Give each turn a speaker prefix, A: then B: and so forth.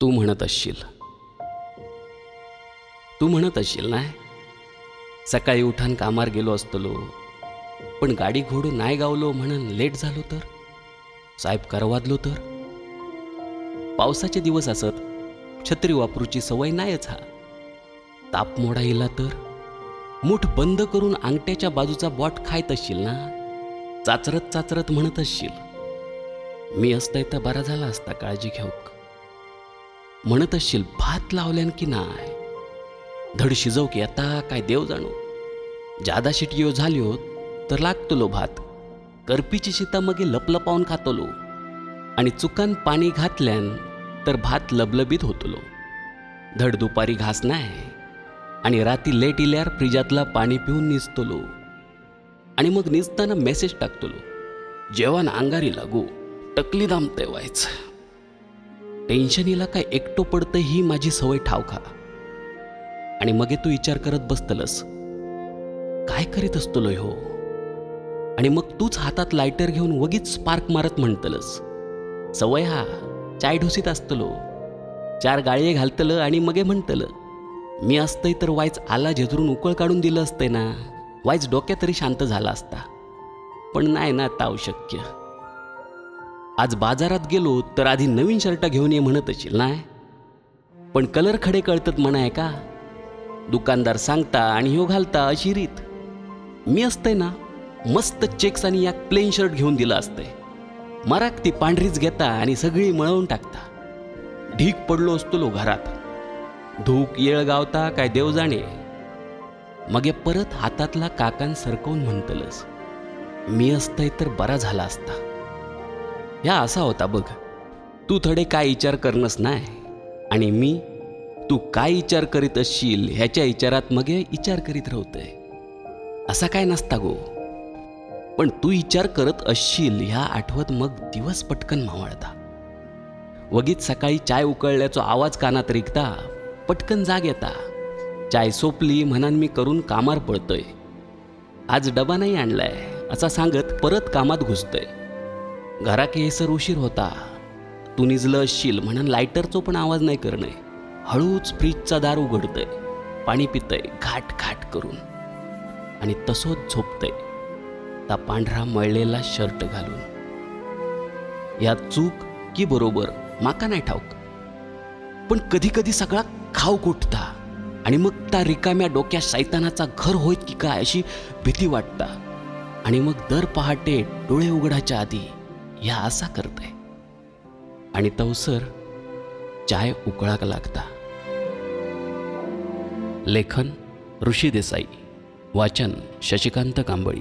A: तू म्हणत असशील. तू म्हणत असशील ना? सकाळी उठान कामार गेलो असतलो पण गाडी घोडू नाही गावलो म्हणून लेट झालो तर? साहेब करवादलो तर? पावसाचे दिवस असत छत्री वापरूची सवय नाहीच हा. ताप मोडा येला तर? मूठ बंद करून अंगठ्याच्या बाजूचा बॉट खायत असशील ना? चाचरत चाचरत म्हणत असशील. मी असतंय तर बरा झाला असता काळजी घेऊक. म्हणत असशील भात लावल्यान की नाय? धड शिजव की आता काय देव जाणो. जादा शिटियो झाल्यो तर लागतलो भात. करपीची शिता मगे लपलपावून खातलो. आणि चुकान पाणी घातल्यान तर भात लबलबीत होतलो. धड दुपारी घास नाही आणि राती लेट इल्यार फ्रिजातला पाणी पिऊन निजतलो. आणि मग निजताना मेसेज टाकतलो. जेवण अंगारी लागू टकली दामते व्हायचं. टेन्शनीला काय एकटो पडतं ही माझी सवय ठाव खा. आणि मगे तू विचार करत बसतलस. काय करीत असतलोय हो? आणि मग तूच हातात लायटर घेऊन वगीच स्पार्क मारत म्हणतलस. सवय हा चाय ढोसीत असतलो. चार गाळये घालतलं आणि मगे म्हणतलं मी असतंय तर वायच आला झेजरून उकळ काढून दिलं असतंय ना. वायच डोक्यात तरी शांत झाला असता. पण नाही ना ताव शक्य. आज बाजारात गेलो तर आधी नवीन शर्ट घेऊन ये म्हणत असेल ना? पण कलर खडे कळतात म्हणाय का? दुकानदार सांगता आणि ह्यो घालता अशी रीत. मी असतंय ना मस्त चेक्स आणि या प्लेन शर्ट घेऊन दिलं असतंय. मराक ती पांढरीच घेता आणि सगळी मळवून टाकता. ढीक पडलो असतो लो घरात. धूक येळ गावता काय देव जाणे. मगे परत हातातला काकान सरकवून म्हणतलस मी असतंय तर बरा झाला असता. ह्या असा होता बघ. तू थोडे काय विचार करणंच नाही आणि मी तू काय विचार करीत असशील ह्याच्या विचारात मग हे विचार करीत राहतोय. असा काय नसता गो. पण तू विचार करत असशील ह्या आठवत मग दिवस पटकन मावळता वगीत सकाळी चाय उकळल्याचा आवाज कानात रिकता पटकन जाग येता. चाय सोपली म्हणान मी करून कामार पळतोय. आज डबा नाही आणलाय असा सांगत परत कामात घुसतोय. घराक येसर उशीर होता. तू निजलं असशील म्हणून लायटरचो पण आवाज नाही करणे. हळूच फ्रीजचा दार उघडतंय. पाणी पितंय घाट घाट करून. आणि तसोच झोपतंय. ता पांढरा मळलेला शर्ट घालून. या चूक की बरोबर माका नाही ठाऊक. पण कधी कधी सगळा खाव कुठता? आणि मग त्या रिकाम्या डोक्या सैतानाचा घर होईत की काय अशी भीती वाटता? आणि मग दर पहाटे डोळे उघडाच्या आधी ह्या असा करते आणि तवसर चाय उकळाक लागता. लेखन ऋषी देसाई वाचन शशिकांत कांबळी.